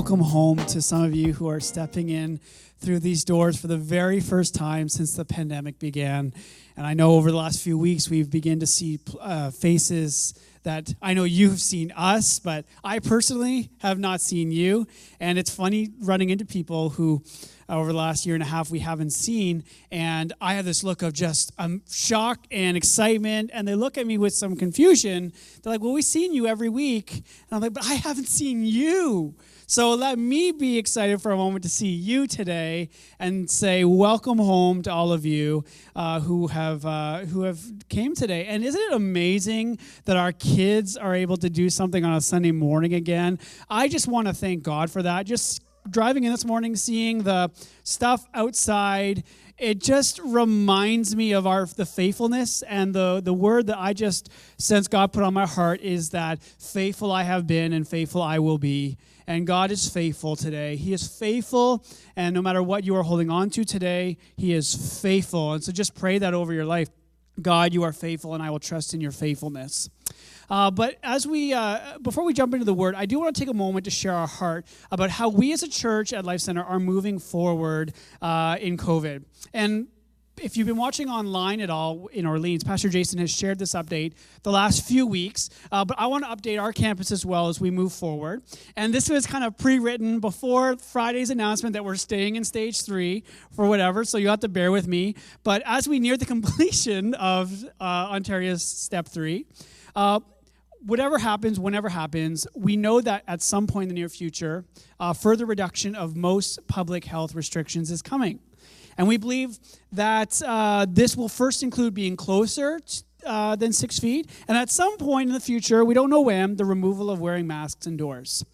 welcome home to some of you who are stepping in through these doors for the very first time since the pandemic began. And I know over the last few weeks we've begun to see uh, faces that I know you've seen us, but I personally have not seen you. And it's funny running into people who over the last year and a half we haven't seen. And I have this look of just um, shock and excitement. And they look at me with some confusion. They're like, Well, we've seen you every week. And I'm like, But I haven't seen you. So let me be excited for a moment to see you today and say welcome home to all of you uh, who have uh, who have came today. And isn't it amazing that our kids are able to do something on a Sunday morning again? I just want to thank God for that. Just driving in this morning, seeing the stuff outside, it just reminds me of our the faithfulness and the the word that I just sense God put on my heart is that faithful I have been and faithful I will be. And God is faithful today. He is faithful, and no matter what you are holding on to today, He is faithful. And so just pray that over your life. God, you are faithful, and I will trust in your faithfulness. Uh, but as we, uh, before we jump into the word, I do want to take a moment to share our heart about how we as a church at Life Center are moving forward uh, in COVID. And if you've been watching online at all in Orleans, Pastor Jason has shared this update the last few weeks. Uh, but I want to update our campus as well as we move forward. And this was kind of pre written before Friday's announcement that we're staying in stage three for whatever. So you have to bear with me. But as we near the completion of uh, Ontario's step three, uh, whatever happens, whenever happens, we know that at some point in the near future, uh, further reduction of most public health restrictions is coming. And we believe that uh, this will first include being closer uh, than six feet, and at some point in the future, we don't know when, the removal of wearing masks indoors.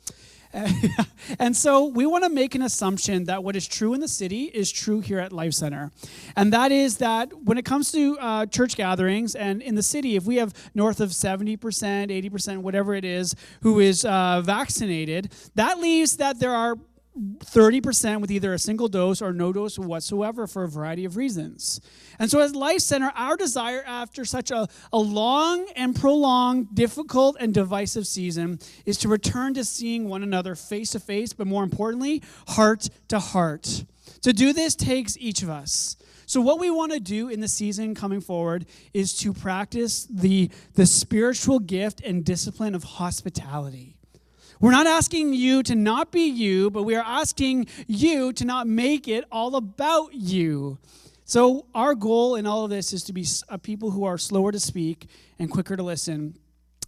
and so we want to make an assumption that what is true in the city is true here at Life Center. And that is that when it comes to uh, church gatherings and in the city, if we have north of 70%, 80%, whatever it is, who is uh, vaccinated, that leaves that there are 30% with either a single dose or no dose whatsoever for a variety of reasons. And so, as Life Center, our desire after such a, a long and prolonged, difficult, and divisive season is to return to seeing one another face to face, but more importantly, heart to heart. To do this takes each of us. So, what we want to do in the season coming forward is to practice the, the spiritual gift and discipline of hospitality. We're not asking you to not be you, but we are asking you to not make it all about you. So, our goal in all of this is to be a people who are slower to speak and quicker to listen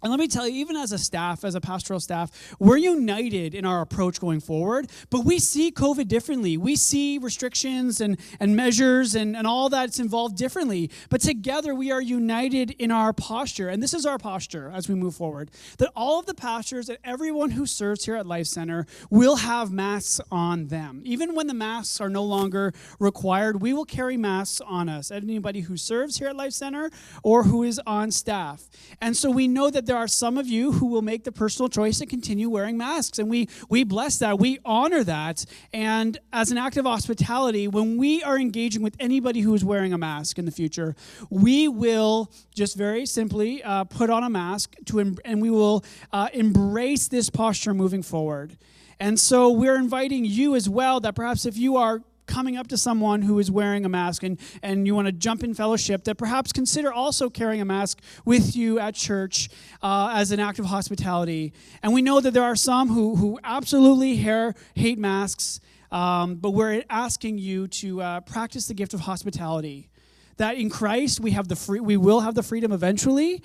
and let me tell you, even as a staff, as a pastoral staff, we're united in our approach going forward, but we see COVID differently. We see restrictions and, and measures and, and all that's involved differently. But together we are united in our posture. And this is our posture as we move forward that all of the pastors and everyone who serves here at Life Center will have masks on them. Even when the masks are no longer required, we will carry masks on us. Anybody who serves here at Life Center or who is on staff. And so we know that there are some of you who will make the personal choice to continue wearing masks. And we, we bless that. We honor that. And as an act of hospitality, when we are engaging with anybody who is wearing a mask in the future, we will just very simply uh, put on a mask to em- and we will uh, embrace this posture moving forward. And so we're inviting you as well that perhaps if you are coming up to someone who is wearing a mask and, and you want to jump in fellowship, that perhaps consider also carrying a mask with you at church uh, as an act of hospitality. And we know that there are some who, who absolutely hair, hate masks, um, but we're asking you to uh, practice the gift of hospitality. That in Christ we have the free, we will have the freedom eventually,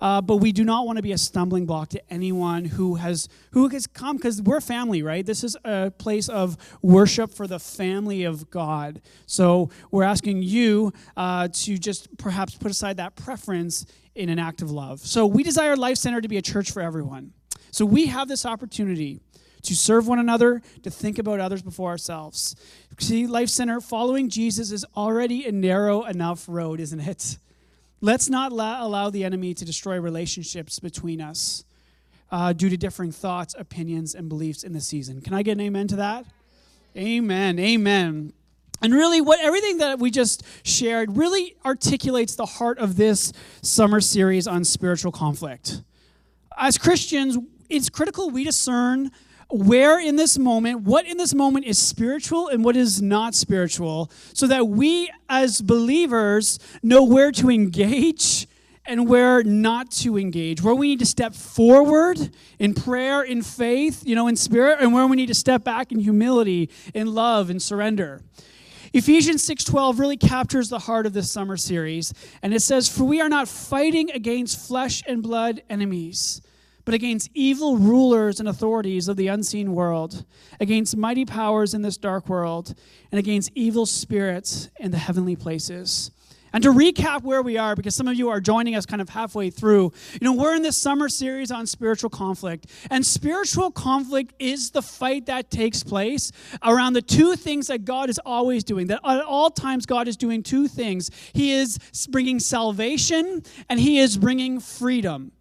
uh, but we do not want to be a stumbling block to anyone who has who has come because we're family, right? This is a place of worship for the family of God. So we're asking you uh, to just perhaps put aside that preference in an act of love. So we desire Life Center to be a church for everyone. So we have this opportunity to serve one another, to think about others before ourselves. See, Life Center, following Jesus is already a narrow enough road, isn't it? Let's not allow the enemy to destroy relationships between us uh, due to differing thoughts, opinions, and beliefs in the season. Can I get an amen to that? Amen. Amen. And really, what everything that we just shared really articulates the heart of this summer series on spiritual conflict. As Christians, it's critical we discern where in this moment, what in this moment is spiritual and what is not spiritual, so that we as believers know where to engage and where not to engage, where we need to step forward in prayer, in faith, you know, in spirit, and where we need to step back in humility, in love, and surrender. Ephesians 6:12 really captures the heart of this summer series, and it says, "For we are not fighting against flesh and blood enemies, but against evil rulers and authorities of the unseen world, against mighty powers in this dark world, and against evil spirits in the heavenly places." And to recap where we are, because some of you are joining us kind of halfway through, you know, we're in this summer series on spiritual conflict. And spiritual conflict is the fight that takes place around the two things that God is always doing. That at all times, God is doing two things He is bringing salvation and He is bringing freedom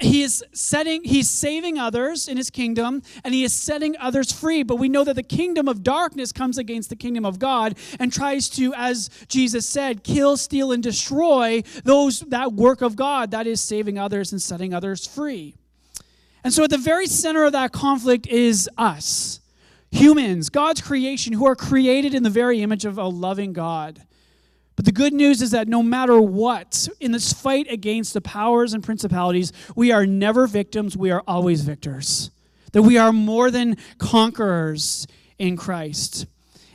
he is setting he's saving others in his kingdom and he is setting others free. But we know that the kingdom of darkness comes against the kingdom of god and tries to as jesus said kill steal and destroy those that work of god that is saving others and setting others free. And so at the very center of that conflict is us humans god's creation who are created in the very image of a loving god but the good news is that no matter what, in this fight against the powers and principalities, we are never victims, we are always victors. That we are more than conquerors in Christ.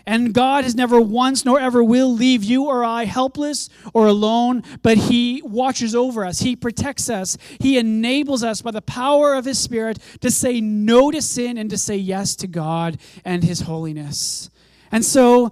And God has never once nor ever will leave you or I helpless or alone, but He watches over us. He protects us. He enables us by the power of His Spirit to say no to sin and to say yes to God and His holiness. And so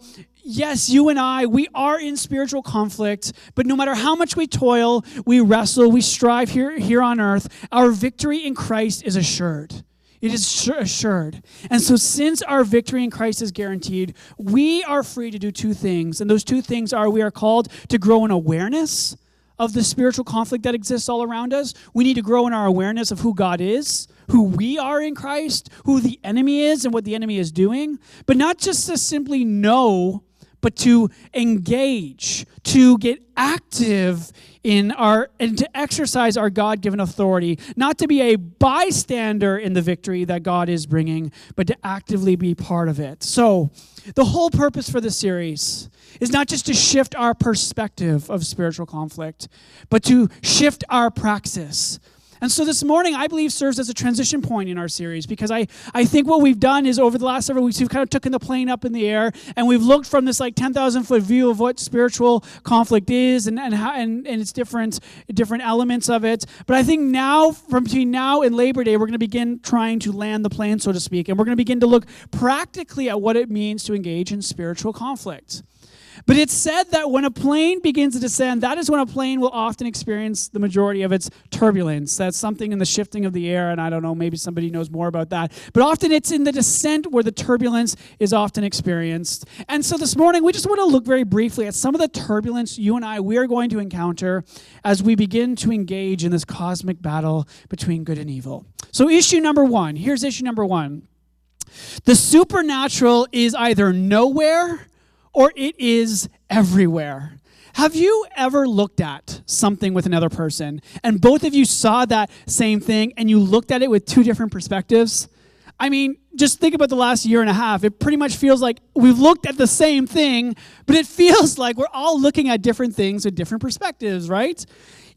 yes, you and I, we are in spiritual conflict, but no matter how much we toil, we wrestle, we strive here, here on earth, our victory in Christ is assured. It is assured. And so, since our victory in Christ is guaranteed, we are free to do two things. And those two things are we are called to grow in awareness of the spiritual conflict that exists all around us. We need to grow in our awareness of who God is who we are in Christ, who the enemy is, and what the enemy is doing, but not just to simply know but to engage, to get active in our, and to exercise our God given authority, not to be a bystander in the victory that God is bringing, but to actively be part of it. So, the whole purpose for this series is not just to shift our perspective of spiritual conflict, but to shift our praxis and so this morning, I believe, serves as a transition point in our series because I, I think what we've done is over the last several weeks, we've kind of taken the plane up in the air and we've looked from this like 10,000 foot view of what spiritual conflict is and, and, how, and, and its different, different elements of it. But I think now, from between now and Labor Day, we're going to begin trying to land the plane, so to speak, and we're going to begin to look practically at what it means to engage in spiritual conflict. But it's said that when a plane begins to descend, that is when a plane will often experience the majority of its turbulence. That's something in the shifting of the air, and I don't know, maybe somebody knows more about that. But often it's in the descent where the turbulence is often experienced. And so this morning, we just want to look very briefly at some of the turbulence you and I, we are going to encounter as we begin to engage in this cosmic battle between good and evil. So, issue number one here's issue number one. The supernatural is either nowhere or it is everywhere. Have you ever looked at something with another person and both of you saw that same thing and you looked at it with two different perspectives? I mean, just think about the last year and a half. It pretty much feels like we've looked at the same thing, but it feels like we're all looking at different things with different perspectives, right?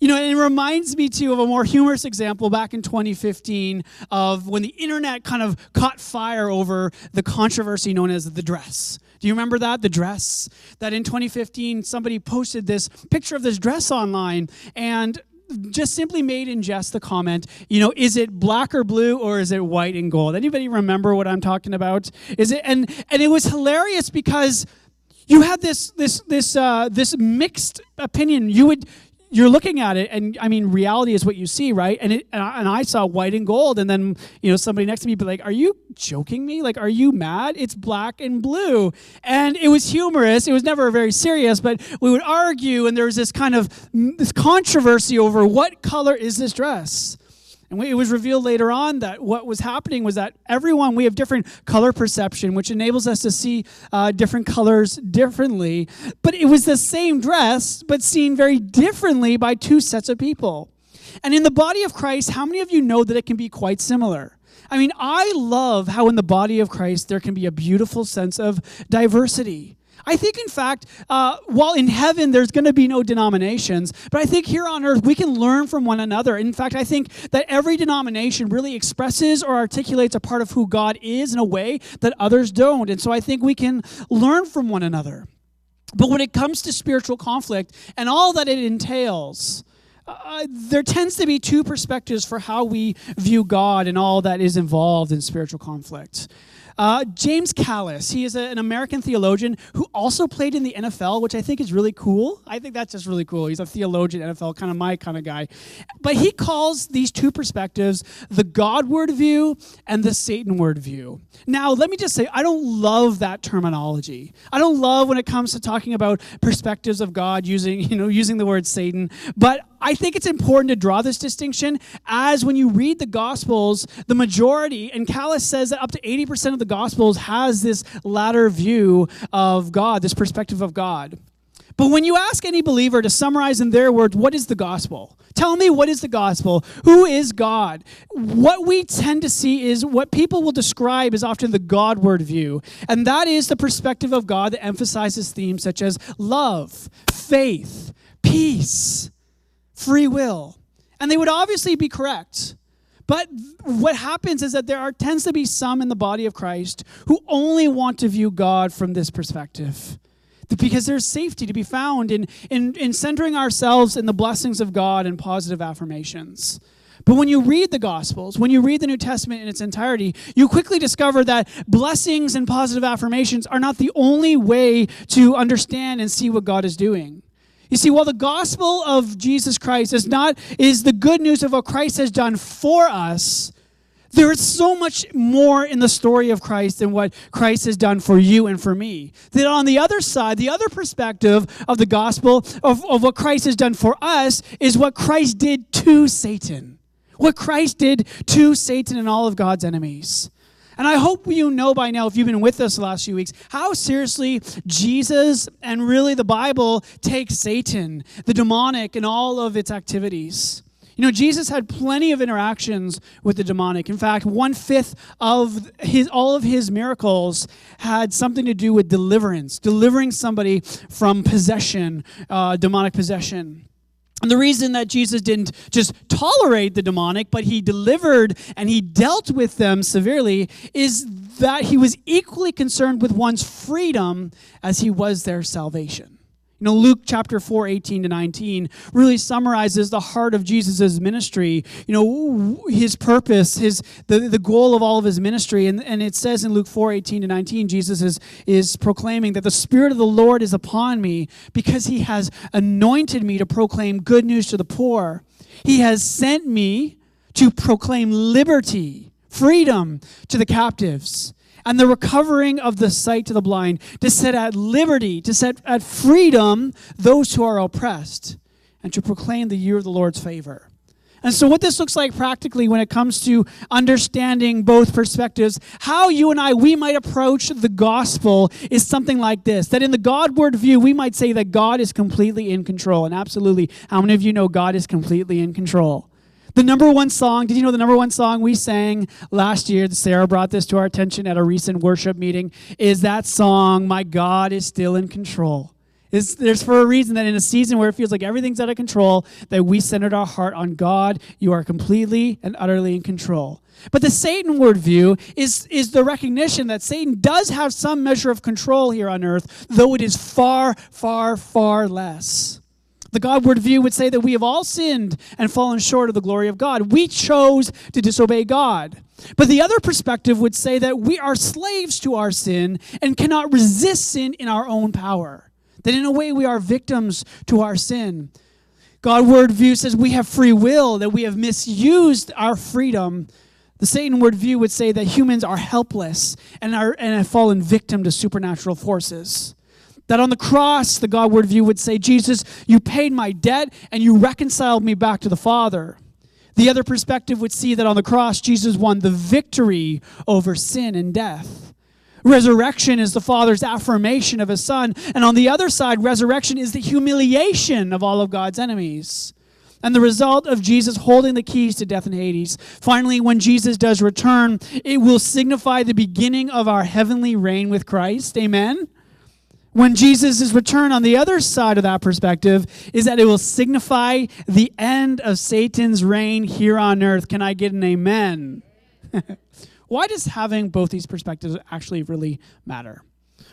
You know, it reminds me too of a more humorous example back in 2015 of when the internet kind of caught fire over the controversy known as the dress. Do you remember that? The dress? That in 2015, somebody posted this picture of this dress online and just simply made in jest the comment, you know, is it black or blue or is it white and gold? Anybody remember what I'm talking about? Is it and and it was hilarious because you had this this this uh, this mixed opinion. You would you're looking at it and i mean reality is what you see right? And it and I, and I, saw white and gold and then you know somebody next to me be like are you joking me? Like are you mad? It's black and blue. And it was humorous. It was never very serious but we would argue and there was this kind of this controversy over what color is this dress and it was revealed later on that what was happening was that everyone, we have different color perception, which enables us to see uh, different colors differently. But it was the same dress, but seen very differently by two sets of people. And in the body of Christ, how many of you know that it can be quite similar? I mean, I love how in the body of Christ there can be a beautiful sense of diversity. I think, in fact, uh, while in heaven there's going to be no denominations, but I think here on earth we can learn from one another. In fact, I think that every denomination really expresses or articulates a part of who God is in a way that others don't. And so I think we can learn from one another. But when it comes to spiritual conflict and all that it entails, uh, there tends to be two perspectives for how we view God and all that is involved in spiritual conflict. Uh, James Kallas, he is a, an American theologian who also played in the NFL, which I think is really cool. I think that's just really cool. He's a theologian, NFL, kind of my kind of guy. But he calls these two perspectives the Godward view and the Satanward view. Now, let me just say, I don't love that terminology. I don't love when it comes to talking about perspectives of God using, you know, using the word Satan. But I think it's important to draw this distinction as when you read the Gospels, the majority, and Kallas says that up to 80% of the Gospels has this latter view of God, this perspective of God. But when you ask any believer to summarize in their words, what is the gospel? Tell me what is the gospel? Who is God? What we tend to see is what people will describe as often the Godward view. And that is the perspective of God that emphasizes themes such as love, faith, peace, free will. And they would obviously be correct. But what happens is that there are tends to be some in the body of Christ who only want to view God from this perspective. Because there's safety to be found in, in, in centering ourselves in the blessings of God and positive affirmations. But when you read the Gospels, when you read the New Testament in its entirety, you quickly discover that blessings and positive affirmations are not the only way to understand and see what God is doing. You see, while the gospel of Jesus Christ is not is the good news of what Christ has done for us, there is so much more in the story of Christ than what Christ has done for you and for me. That on the other side, the other perspective of the gospel of, of what Christ has done for us is what Christ did to Satan. What Christ did to Satan and all of God's enemies. And I hope you know by now, if you've been with us the last few weeks, how seriously Jesus and really the Bible takes Satan, the demonic, and all of its activities. You know, Jesus had plenty of interactions with the demonic. In fact, one fifth of his all of his miracles had something to do with deliverance, delivering somebody from possession, uh, demonic possession. And the reason that Jesus didn't just tolerate the demonic, but he delivered and he dealt with them severely, is that he was equally concerned with one's freedom as he was their salvation. You know, Luke chapter 4, 18 to 19 really summarizes the heart of Jesus' ministry, you know, his purpose, his the, the goal of all of his ministry. And, and it says in Luke 4, 18 to 19, Jesus is, is proclaiming that the Spirit of the Lord is upon me because he has anointed me to proclaim good news to the poor. He has sent me to proclaim liberty, freedom to the captives and the recovering of the sight to the blind, to set at liberty, to set at freedom those who are oppressed, and to proclaim the year of the Lord's favor. And so, what this looks like practically when it comes to understanding both perspectives, how you and I, we might approach the gospel is something like this that in the Godward view, we might say that God is completely in control. And absolutely, how many of you know God is completely in control? The number one song, did you know the number one song we sang last year? Sarah brought this to our attention at a recent worship meeting. Is that song, My God is Still in Control? It's, there's for a reason that in a season where it feels like everything's out of control, that we centered our heart on God. You are completely and utterly in control. But the Satanward view is, is the recognition that Satan does have some measure of control here on earth, though it is far, far, far less. The Godward view would say that we have all sinned and fallen short of the glory of God. We chose to disobey God. But the other perspective would say that we are slaves to our sin and cannot resist sin in our own power. That in a way we are victims to our sin. Godward view says we have free will, that we have misused our freedom. The Satanward view would say that humans are helpless and, are, and have fallen victim to supernatural forces. That on the cross, the God Godward view would say, Jesus, you paid my debt and you reconciled me back to the Father. The other perspective would see that on the cross, Jesus won the victory over sin and death. Resurrection is the Father's affirmation of His Son. And on the other side, resurrection is the humiliation of all of God's enemies. and the result of Jesus holding the keys to death and Hades. Finally, when Jesus does return, it will signify the beginning of our heavenly reign with Christ. Amen. When Jesus' return on the other side of that perspective is that it will signify the end of Satan's reign here on earth. Can I get an amen? Why does having both these perspectives actually really matter?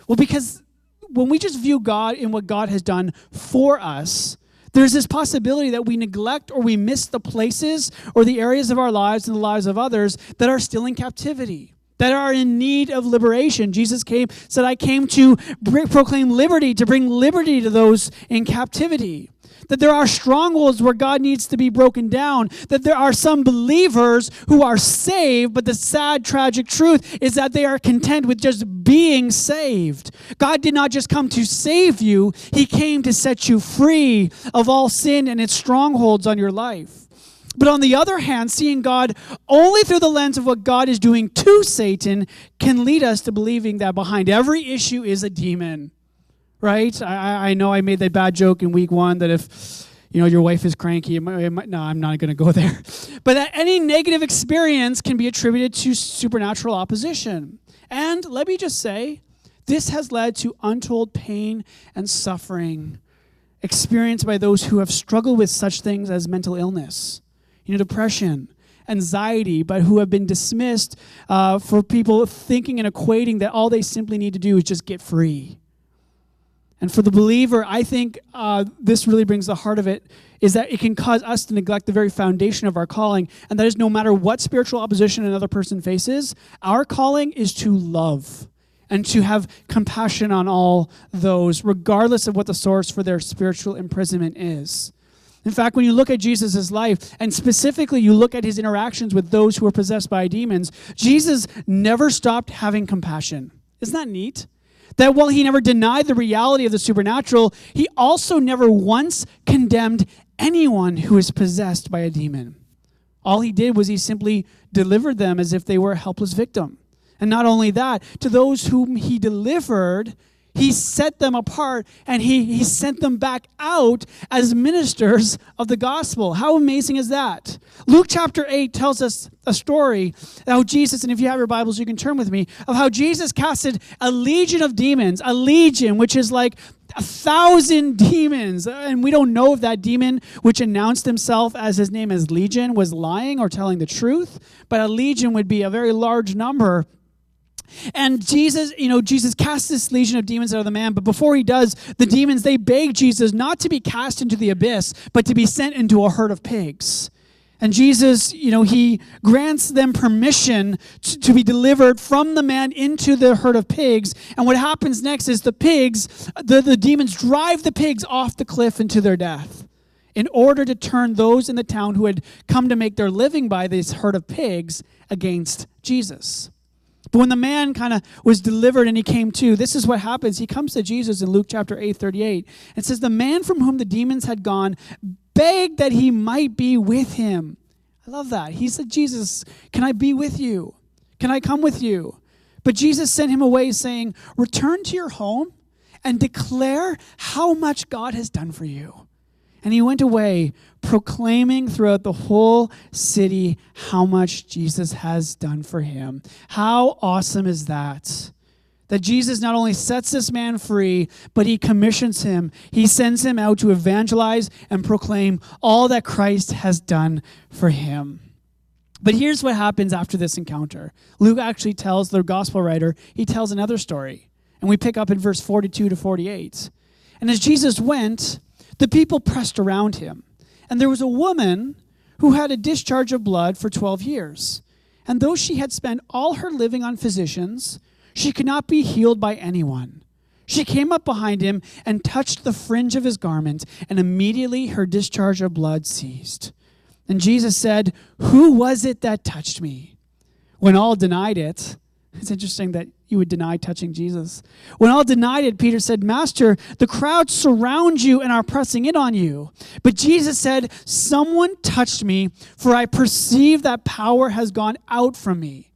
Well, because when we just view God in what God has done for us, there's this possibility that we neglect or we miss the places or the areas of our lives and the lives of others that are still in captivity that are in need of liberation. Jesus came, said, I came to proclaim liberty, to bring liberty to those in captivity. That there are strongholds where God needs to be broken down. That there are some believers who are saved, but the sad, tragic truth is that they are content with just being saved. God did not just come to save you, He came to set you free of all sin and its strongholds on your life. But on the other hand, seeing God only through the lens of what God is doing to Satan can lead us to believing that behind every issue is a demon. Right? I, I know I made that bad joke in week one that if you know your wife is cranky, it might, it might, no, I'm not going to go there. But that any negative experience can be attributed to supernatural opposition. And let me just say, this has led to untold pain and suffering experienced by those who have struggled with such things as mental illness you know, depression, anxiety, but who have been dismissed uh, for people thinking and equating that all they simply need to do is just get free. And for the believer, I think uh, this really brings the heart of it is that it can cause us to neglect the very foundation of our calling. And that is no matter what spiritual opposition another person faces, our calling is to love and to have compassion on all those, regardless of what the source for their spiritual imprisonment is. In fact, when you look at Jesus' life, and specifically you look at his interactions with those who were possessed by demons, Jesus never stopped having compassion. Isn't that neat? That while he never denied the reality of the supernatural, he also never once condemned anyone who is possessed by a demon. All he did was he simply delivered them as if they were a helpless victim. And not only that, to those whom he delivered, he set them apart and he, he sent them back out as ministers of the gospel. How amazing is that? Luke chapter 8 tells us a story how Jesus, and if you have your Bibles, you can turn with me, of how Jesus casted a legion of demons, a legion, which is like a thousand demons. And we don't know if that demon, which announced himself as his name as Legion, was lying or telling the truth, but a legion would be a very large number and Jesus, you know, Jesus casts this legion of demons out of the man, but before he does, the demons, they beg Jesus not to be cast into the abyss, but to be sent into a herd of pigs. And Jesus, you know, he grants them permission to, to, be delivered from the man into the herd of pigs. And what happens next is the pigs, the, the demons drive the pigs off the cliff into their death in order to turn those in the town who had come to make their living by this herd of pigs against Jesus. But when the man kind of was delivered and he came to, this is what happens. He comes to Jesus in Luke chapter 8, 38. It says, The man from whom the demons had gone begged that he might be with him. I love that. He said, Jesus, can I be with you? Can I come with you? But Jesus sent him away, saying, Return to your home and declare how much God has done for you. And he went away proclaiming throughout the whole city how much Jesus has done for him. How awesome is that? That Jesus not only sets this man free, but he commissions him. He sends him out to evangelize and proclaim all that Christ has done for him. But here's what happens after this encounter. Luke actually tells the gospel writer, he tells another story. And we pick up in verse 42 to 48. And as Jesus went, the people pressed around him. And there was a woman who had a discharge of blood for 12 years. And though she had spent all her living on physicians, she could not be healed by anyone. She came up behind him and touched the fringe of his garment, and immediately her discharge of blood ceased. And Jesus said, Who was it that touched me? When all denied it, it's interesting that you would deny touching Jesus. When all denied it, Peter said, Master, the crowds surround you and are pressing in on you. But Jesus said, Someone touched me, for I perceive that power has gone out from me.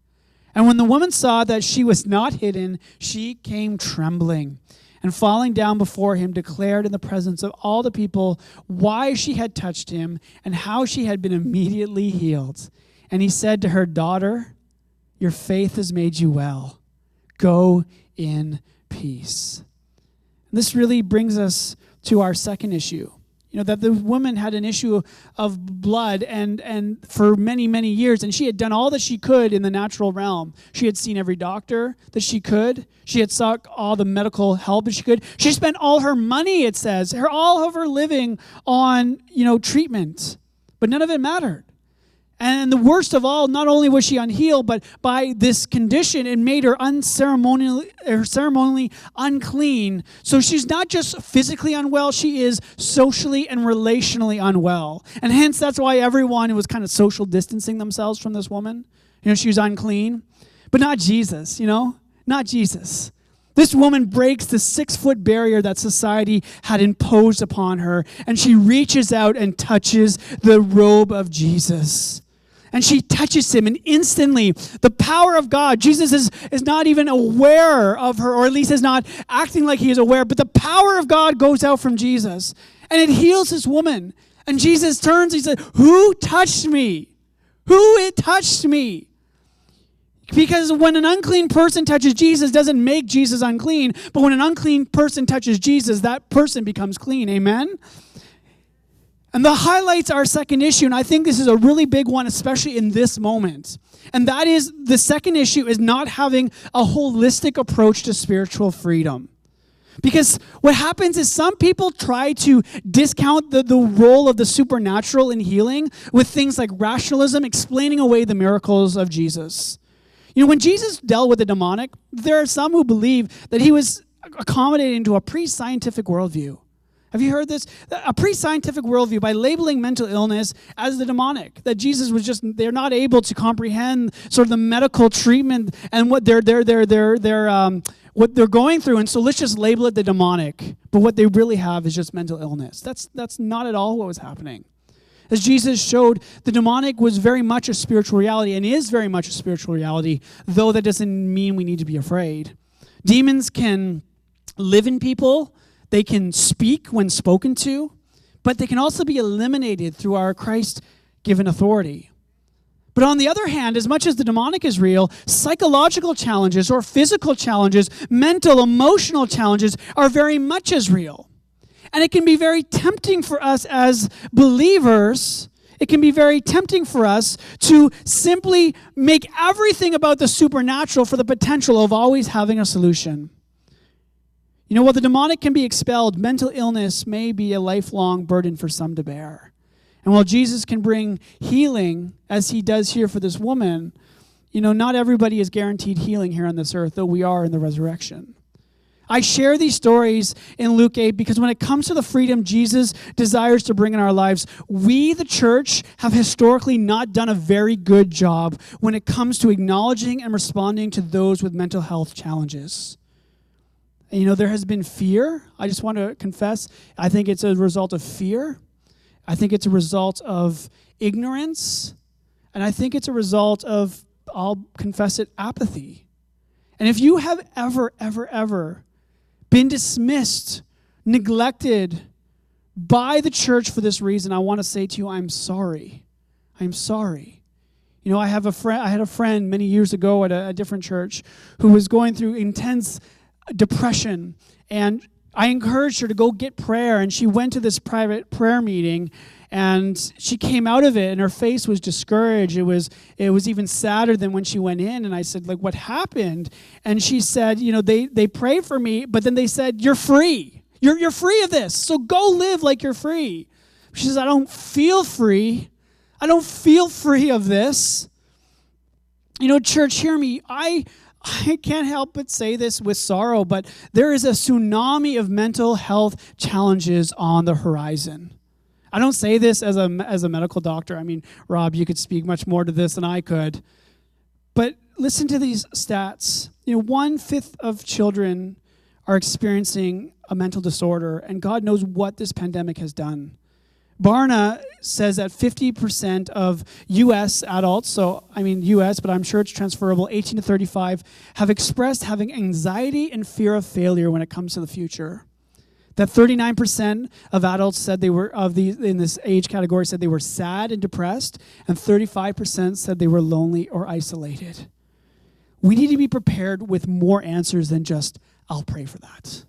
And when the woman saw that she was not hidden, she came trembling and falling down before him, declared in the presence of all the people why she had touched him and how she had been immediately healed. And he said to her, Daughter, your faith has made you well. Go in peace. This really brings us to our second issue. You know that the woman had an issue of blood and and for many many years and she had done all that she could in the natural realm. She had seen every doctor that she could. She had sought all the medical help that she could. She spent all her money it says her all of her living on you know treatment. But none of it mattered and the worst of all, not only was she unhealed, but by this condition, it made her unceremonially, her ceremonially unclean. So she's not just physically unwell, she is socially and relationally unwell. And hence, that's why everyone was kind of social distancing themselves from this woman. You know, she was unclean, but not Jesus, you know, not Jesus. This woman breaks the six foot barrier that society had imposed upon her, and she reaches out and touches the robe of Jesus and she touches him, and instantly the power of God, Jesus is, is not even aware of her, or at least is not acting like he is aware, but the power of God goes out from Jesus, and it heals this woman. And Jesus turns, he said, Who touched me? Who it touched me? Because when an unclean person touches Jesus, doesn't make Jesus unclean, but when an unclean person touches Jesus, that person becomes clean. Amen? And the highlights our second issue, and I think this is a really big one, especially in this moment. And that is the second issue is not having a holistic approach to spiritual freedom. Because what happens is some people try to discount the, the role of the supernatural in healing with things like rationalism, explaining away the miracles of Jesus. You know, when Jesus dealt with the demonic, there are some who believe that he was accommodating to a pre scientific worldview. Have you heard this? A pre scientific worldview by labeling mental illness as the demonic, that Jesus was just, they're not able to comprehend sort of the medical treatment and what they're, they're, they're, they're, they're, um, what they're going through. And so let's just label it the demonic. But what they really have is just mental illness. That's, that's not at all what was happening. As Jesus showed, the demonic was very much a spiritual reality and is very much a spiritual reality, though that doesn't mean we need to be afraid. Demons can live in people they can speak when spoken to, but they can also be eliminated through our Christ given authority. But on the other hand, as much as the demonic is real, psychological challenges or physical challenges, mental, emotional challenges are very much as real. And it can be very tempting for us as believers. It can be very tempting for us to simply make everything about the supernatural for the potential of always having a solution. You know, while the demonic can be expelled, mental illness may be a lifelong burden for some to bear. And while Jesus can bring healing, as he does here for this woman, you know, not everybody is guaranteed healing here on this earth, though we are in the resurrection. I share these stories in Luke 8 because when it comes to the freedom Jesus desires to bring in our lives, we, the church, have historically not done a very good job when it comes to acknowledging and responding to those with mental health challenges. You know, there has been fear. I just want to confess, I think it's a result of fear. I think it's a result of ignorance. And I think it's a result of, I'll confess it, apathy. And if you have ever, ever, ever been dismissed, neglected by the church for this reason, I want to say to you, I'm sorry. I'm sorry. You know, I have a friend. I had a friend many years ago at a, a different church who was going through intense depression. And I encouraged her to go get prayer. And she went to this private prayer meeting and she came out of it and her face was discouraged. It was it was even sadder than when she went in and i said like what happened? And she said you know they they prayed for me but then they said you're free. You're you're free of this. So go live like you're free she says i don't feel free. I don't feel free of this. You know church hear me. I I can't help but say this with sorrow, but there is a tsunami of mental health challenges on the horizon. I don't say this as a, as a medical doctor. I mean, Rob, you could speak much more to this than I could. But listen to these stats. You know, one fifth of children are experiencing a mental disorder, and God knows what this pandemic has done. Barna says that 50% of US adults, so I mean US, but I'm sure it's transferable, 18 to 35, have expressed having anxiety and fear of failure when it comes to the future. That 39% of adults said they were of the in this age category said they were sad and depressed, and 35% said they were lonely or isolated. We need to be prepared with more answers than just I'll pray for that.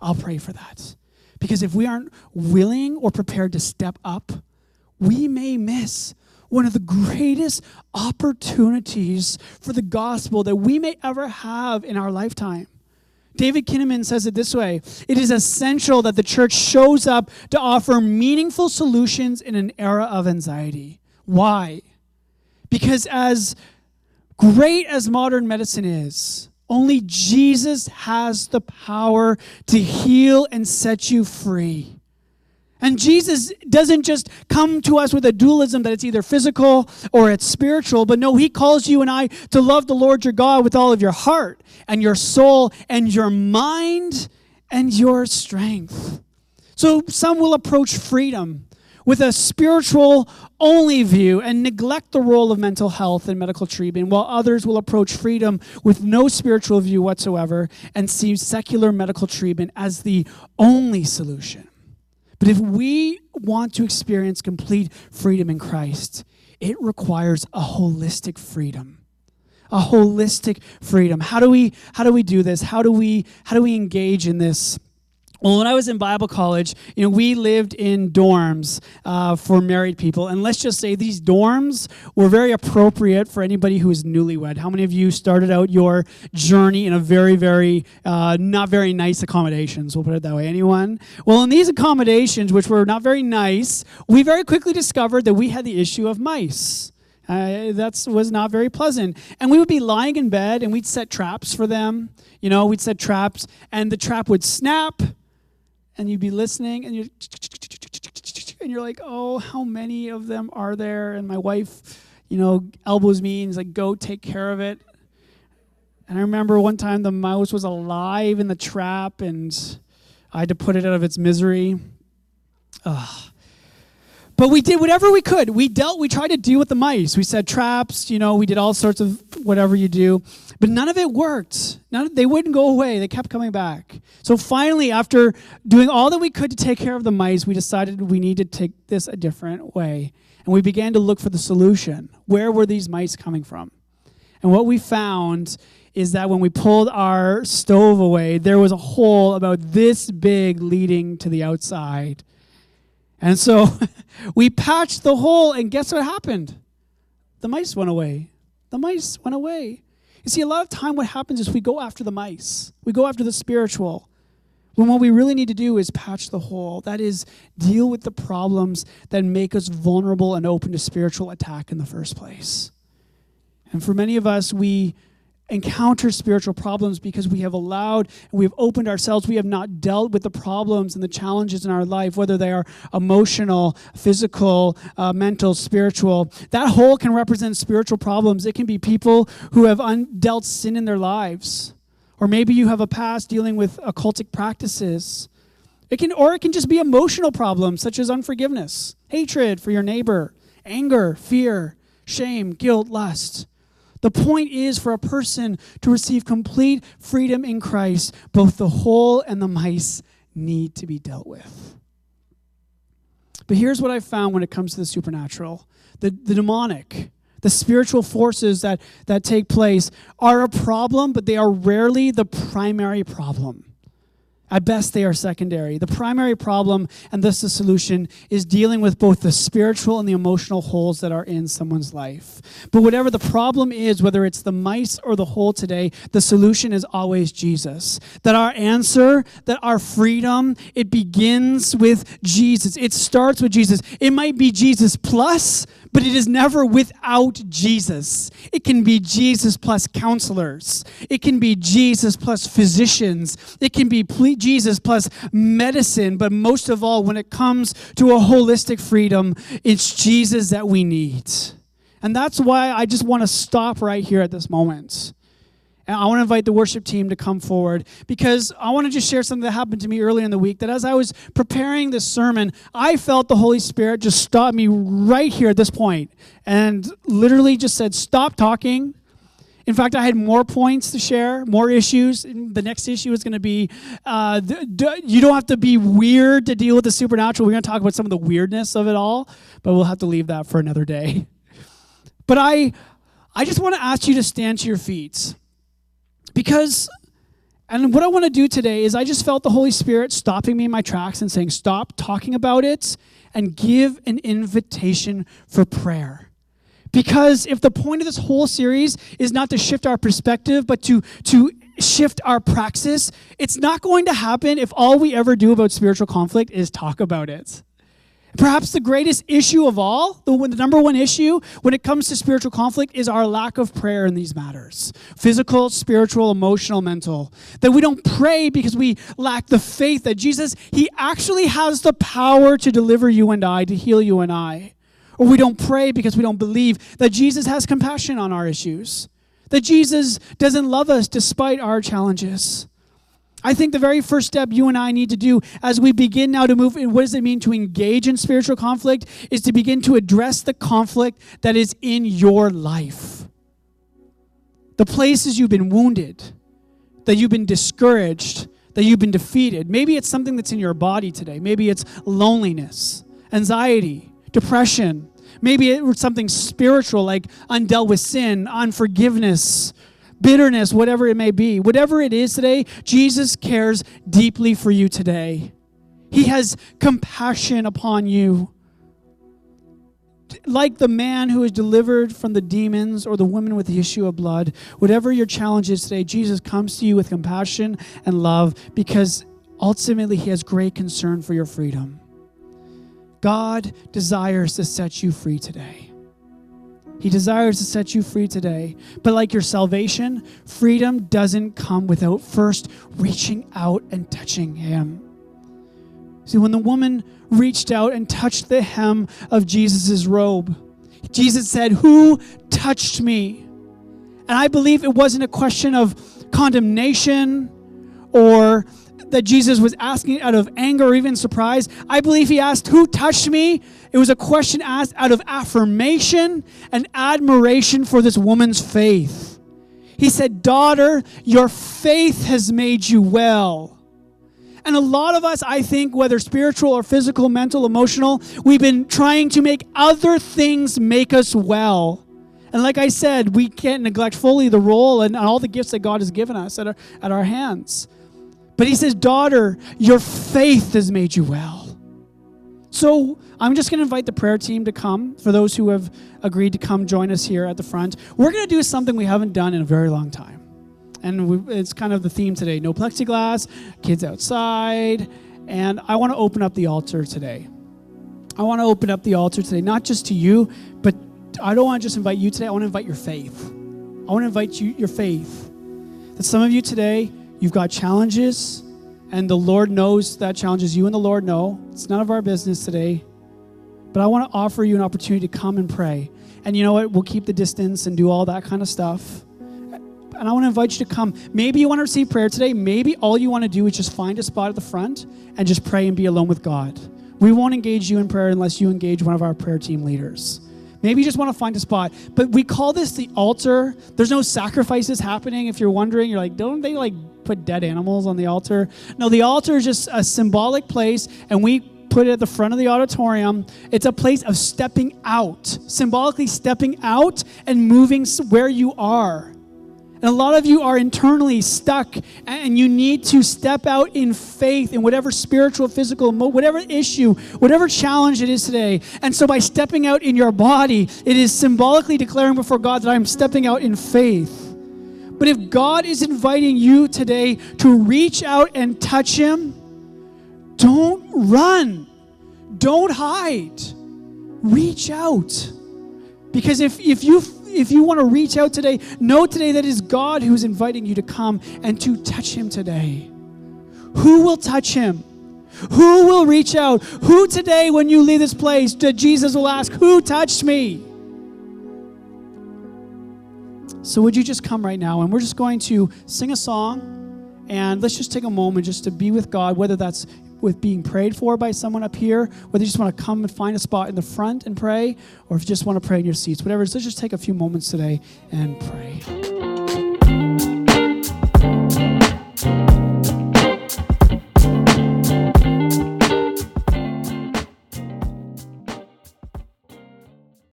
I'll pray for that. Because if we aren't willing or prepared to step up, we may miss one of the greatest opportunities for the gospel that we may ever have in our lifetime. David Kinnaman says it this way It is essential that the church shows up to offer meaningful solutions in an era of anxiety. Why? Because as great as modern medicine is, only Jesus has the power to heal and set you free. And Jesus doesn't just come to us with a dualism that it's either physical or it's spiritual, but no, He calls you and I to love the Lord your God with all of your heart and your soul and your mind and your strength. So some will approach freedom with a spiritual only view and neglect the role of mental health and medical treatment, while others will approach freedom with no spiritual view whatsoever and see secular medical treatment as the only solution. But if we want to experience complete freedom in Christ, it requires a holistic freedom. A holistic freedom. How do we how do we do this? How do we how do we engage in this well, when I was in Bible college, you know, we lived in dorms uh, for married people, and let's just say these dorms were very appropriate for anybody who is newlywed. How many of you started out your journey in a very, very uh, not very nice accommodations? We'll put it that way. Anyone? Well, in these accommodations, which were not very nice, we very quickly discovered that we had the issue of mice. Uh, that was not very pleasant. And we would be lying in bed, and we'd set traps for them. You know, we'd set traps, and the trap would snap and you'd be listening and you're and you're like, oh, how many of them are there? And my wife, you know, elbows me and is like, go take care of it. And I remember one time the mouse was alive in the trap and I had to put it out of its misery. Ugh. But we did whatever we could. We dealt, we tried to deal with the mice. We set traps, you know, we did all sorts of whatever you do. But none of it worked. None, they wouldn't go away. They kept coming back. So finally, after doing all that we could to take care of the mice, we decided we need to take this a different way. And we began to look for the solution. Where were these mice coming from? And what we found is that when we pulled our stove away, there was a hole about this big leading to the outside. And so we patched the hole, and guess what happened? The mice went away. The mice went away. You see, a lot of time what happens is we go after the mice, we go after the spiritual. When what we really need to do is patch the hole. That is, deal with the problems that make us vulnerable and open to spiritual attack in the first place. And for many of us, we encounter spiritual problems because we have allowed and we have opened ourselves. We have not dealt with the problems and the challenges in our life, whether they are emotional, physical, uh, mental, spiritual. That hole can represent spiritual problems. It can be people who have undealt sin in their lives. Or maybe you have a past dealing with occultic practices. It can, or it can just be emotional problems such as unforgiveness, hatred for your neighbor, anger, fear, shame, guilt, lust. The point is for a person to receive complete freedom in Christ, both the hole and the mice need to be dealt with. But here's what I found when it comes to the supernatural the, the demonic, the spiritual forces that, that take place are a problem, but they are rarely the primary problem. At best, they are secondary. The primary problem, and thus the solution, is dealing with both the spiritual and the emotional holes that are in someone's life. But whatever the problem is, whether it's the mice or the hole today, the solution is always Jesus. That our answer, that our freedom, it begins with Jesus. It starts with Jesus. It might be Jesus plus, but it is never without Jesus. It can be Jesus plus counselors. It can be Jesus plus physicians. It can be Jesus plus medicine. But most of all, when it comes to a holistic freedom, it's Jesus that we need. And that's why I just want to stop right here at this moment And I want to invite the worship team to come forward because I want to just share something that happened to me earlier in the week. That as I was preparing this sermon, I felt the Holy Spirit just stop me right here at this point and literally just said, Stop talking. In fact, I had more points to share, more issues. The next issue is going to be uh, you don't have to be weird to deal with the supernatural. We're going to talk about some of the weirdness of it all, but we'll have to leave that for another day. But I, I just want to ask you to stand to your feet. Because, and what I want to do today is I just felt the Holy Spirit stopping me in my tracks and saying, stop talking about it and give an invitation for prayer. Because if the point of this whole series is not to shift our perspective, but to, to shift our praxis, it's not going to happen if all we ever do about spiritual conflict is talk about it. Perhaps the greatest issue of all, the, the, number one issue when it comes to spiritual conflict, is our lack of prayer in these matters physical, spiritual, emotional, mental. That we don't pray because we lack the faith that Jesus, He actually has the power to deliver you and I, to heal you and I. Or we don't pray because we don't believe that Jesus has compassion on our issues, that Jesus doesn't love us despite our challenges. I think the very first step you and I need to do as we begin now to move in what does it mean to engage in spiritual conflict is to begin to address the conflict that is in your life. The places you've been wounded, that you've been discouraged, that you've been defeated. Maybe it's something that's in your body today. Maybe it's loneliness, anxiety, depression. Maybe it's something spiritual like undealt with sin, unforgiveness, bitterness, whatever it may be. Whatever it is today, Jesus cares deeply for you today. He has compassion upon you. Like the man who is delivered from the demons or the woman with the issue of blood, whatever your challenge is today, Jesus comes to you with compassion and love because ultimately he has great concern for your freedom. God desires to set you free today. He desires to set you free today. But like your salvation, freedom doesn't come without first reaching out and touching Him. See, when the woman reached out and touched the hem of Jesus' robe, Jesus said, Who touched me? And I believe it wasn't a question of condemnation or that Jesus was asking out of anger or even surprise. I believe he asked, Who touched me? It was a question asked out of affirmation and admiration for this woman's faith. He said, Daughter, your faith has made you well. And a lot of us, I think, whether spiritual or physical, mental, emotional, we've been trying to make other things make us well. And like I said, we can't neglect fully the role and all the gifts that God has given us at our, at our hands. But he says, Daughter, your faith has made you well. So I'm just going to invite the prayer team to come for those who have agreed to come join us here at the front. We're going to do something we haven't done in a very long time. And we, it's kind of the theme today no plexiglass, kids outside. And I want to open up the altar today. I want to open up the altar today, not just to you, but I don't want to just invite you today. I want to invite your faith. I want to invite you, your faith. That some of you today, You've got challenges, and the Lord knows that challenges you and the Lord know. It's none of our business today. But I want to offer you an opportunity to come and pray. And you know what? We'll keep the distance and do all that kind of stuff. And I want to invite you to come. Maybe you want to receive prayer today. Maybe all you want to do is just find a spot at the front and just pray and be alone with God. We won't engage you in prayer unless you engage one of our prayer team leaders. Maybe you just want to find a spot. But we call this the altar. There's no sacrifices happening. If you're wondering, you're like, don't they like put dead animals on the altar. No, the altar is just a symbolic place, and we put it at the front of the auditorium. It's a place of stepping out, symbolically stepping out and moving where you are. And a lot of you are internally stuck, and you need to step out in faith in whatever spiritual, physical, whatever issue, whatever challenge it is today. And so, by stepping out in your body, it is symbolically declaring before God that I am stepping out in faith. But if God is inviting you today to reach out and touch Him, don't run, don't hide, reach out. Because if, if you if you want to reach out today, know today that it is God who's inviting you to come and to touch Him today. Who will touch Him? Who will reach out? Who today, when you leave this place, Jesus will ask, Who touched me? So, would you just come right now? And we're just going to sing a song. And let's just take a moment just to be with God, whether that's with being prayed for by someone up here, whether you just want to come and find a spot in the front and pray, or if you just want to pray in your seats, whatever. So let's just take a few moments today and pray.